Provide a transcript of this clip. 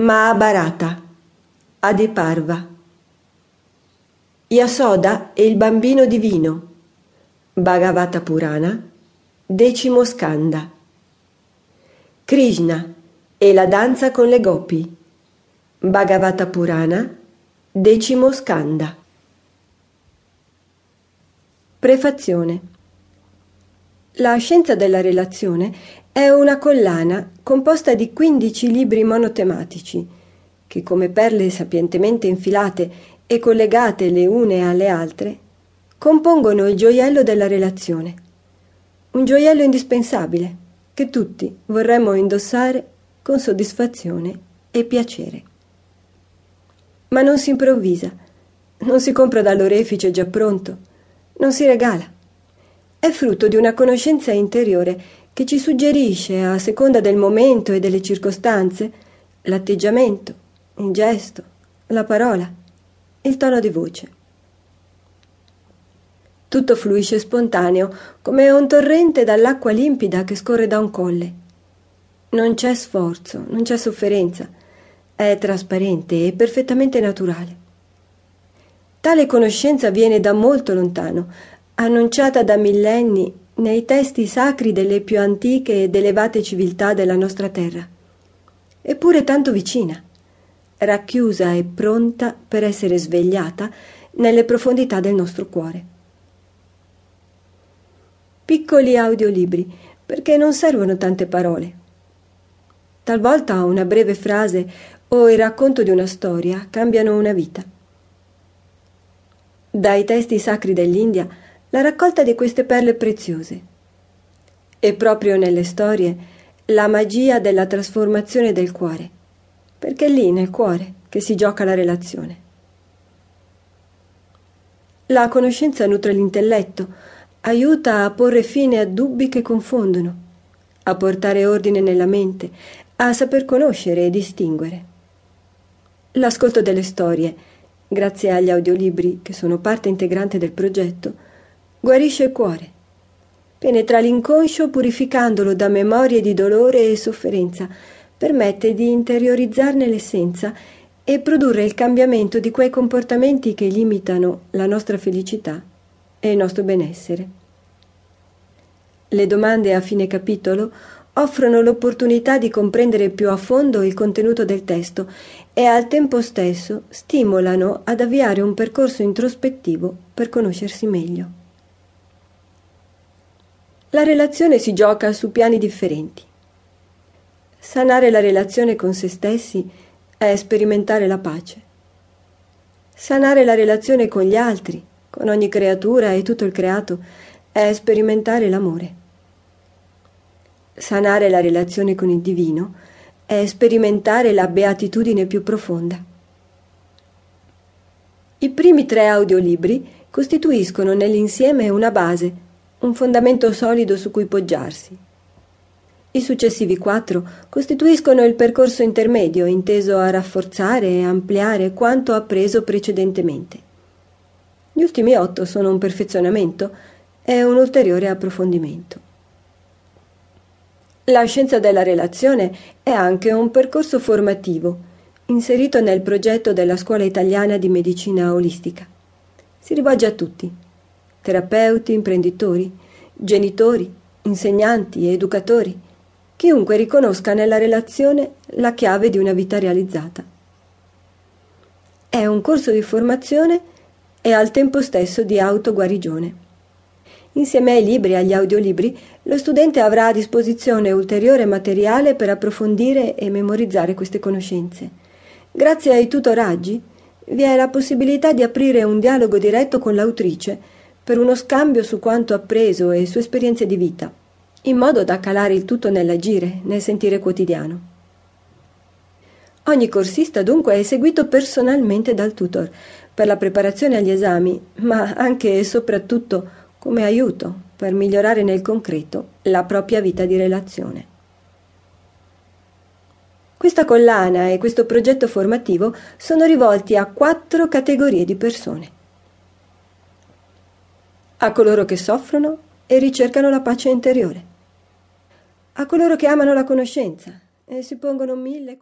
Mahabharata Adiparva Yasoda e il bambino divino Bhagavata Purana Decimo Skanda Krishna e la danza con le gopi Bhagavata Purana Decimo Skanda Prefazione La scienza della relazione è una collana composta di 15 libri monotematici che come perle sapientemente infilate e collegate le une alle altre compongono il gioiello della relazione. Un gioiello indispensabile che tutti vorremmo indossare con soddisfazione e piacere. Ma non si improvvisa, non si compra dall'orefice già pronto non si regala. È frutto di una conoscenza interiore che ci suggerisce, a seconda del momento e delle circostanze, l'atteggiamento, il gesto, la parola, il tono di voce. Tutto fluisce spontaneo, come un torrente dall'acqua limpida che scorre da un colle. Non c'è sforzo, non c'è sofferenza, è trasparente e perfettamente naturale. Tale conoscenza viene da molto lontano, annunciata da millenni nei testi sacri delle più antiche ed elevate civiltà della nostra terra. Eppure tanto vicina, racchiusa e pronta per essere svegliata nelle profondità del nostro cuore. Piccoli audiolibri, perché non servono tante parole. Talvolta una breve frase o il racconto di una storia cambiano una vita. Dai testi sacri dell'India la raccolta di queste perle preziose. E proprio nelle storie la magia della trasformazione del cuore, perché è lì nel cuore che si gioca la relazione. La conoscenza nutre l'intelletto, aiuta a porre fine a dubbi che confondono, a portare ordine nella mente, a saper conoscere e distinguere. L'ascolto delle storie grazie agli audiolibri che sono parte integrante del progetto, guarisce il cuore. Penetra l'inconscio purificandolo da memorie di dolore e sofferenza, permette di interiorizzarne l'essenza e produrre il cambiamento di quei comportamenti che limitano la nostra felicità e il nostro benessere. Le domande a fine capitolo offrono l'opportunità di comprendere più a fondo il contenuto del testo e al tempo stesso stimolano ad avviare un percorso introspettivo per conoscersi meglio. La relazione si gioca su piani differenti. Sanare la relazione con se stessi è sperimentare la pace. Sanare la relazione con gli altri, con ogni creatura e tutto il creato, è sperimentare l'amore. Sanare la relazione con il divino è sperimentare la beatitudine più profonda. I primi tre audiolibri costituiscono nell'insieme una base, un fondamento solido su cui poggiarsi. I successivi quattro costituiscono il percorso intermedio inteso a rafforzare e ampliare quanto appreso precedentemente. Gli ultimi otto sono un perfezionamento e un ulteriore approfondimento. La scienza della relazione è anche un percorso formativo, inserito nel progetto della Scuola Italiana di Medicina Olistica. Si rivolge a tutti, terapeuti, imprenditori, genitori, insegnanti, educatori, chiunque riconosca nella relazione la chiave di una vita realizzata. È un corso di formazione e al tempo stesso di autoguarigione. Insieme ai libri e agli audiolibri, lo studente avrà a disposizione ulteriore materiale per approfondire e memorizzare queste conoscenze. Grazie ai tutoraggi vi è la possibilità di aprire un dialogo diretto con l'autrice per uno scambio su quanto appreso e su esperienze di vita, in modo da calare il tutto nell'agire, nel sentire quotidiano. Ogni corsista dunque è seguito personalmente dal tutor per la preparazione agli esami, ma anche e soprattutto come aiuto per migliorare nel concreto la propria vita di relazione. Questa collana e questo progetto formativo sono rivolti a quattro categorie di persone. A coloro che soffrono e ricercano la pace interiore. A coloro che amano la conoscenza e si pongono mille.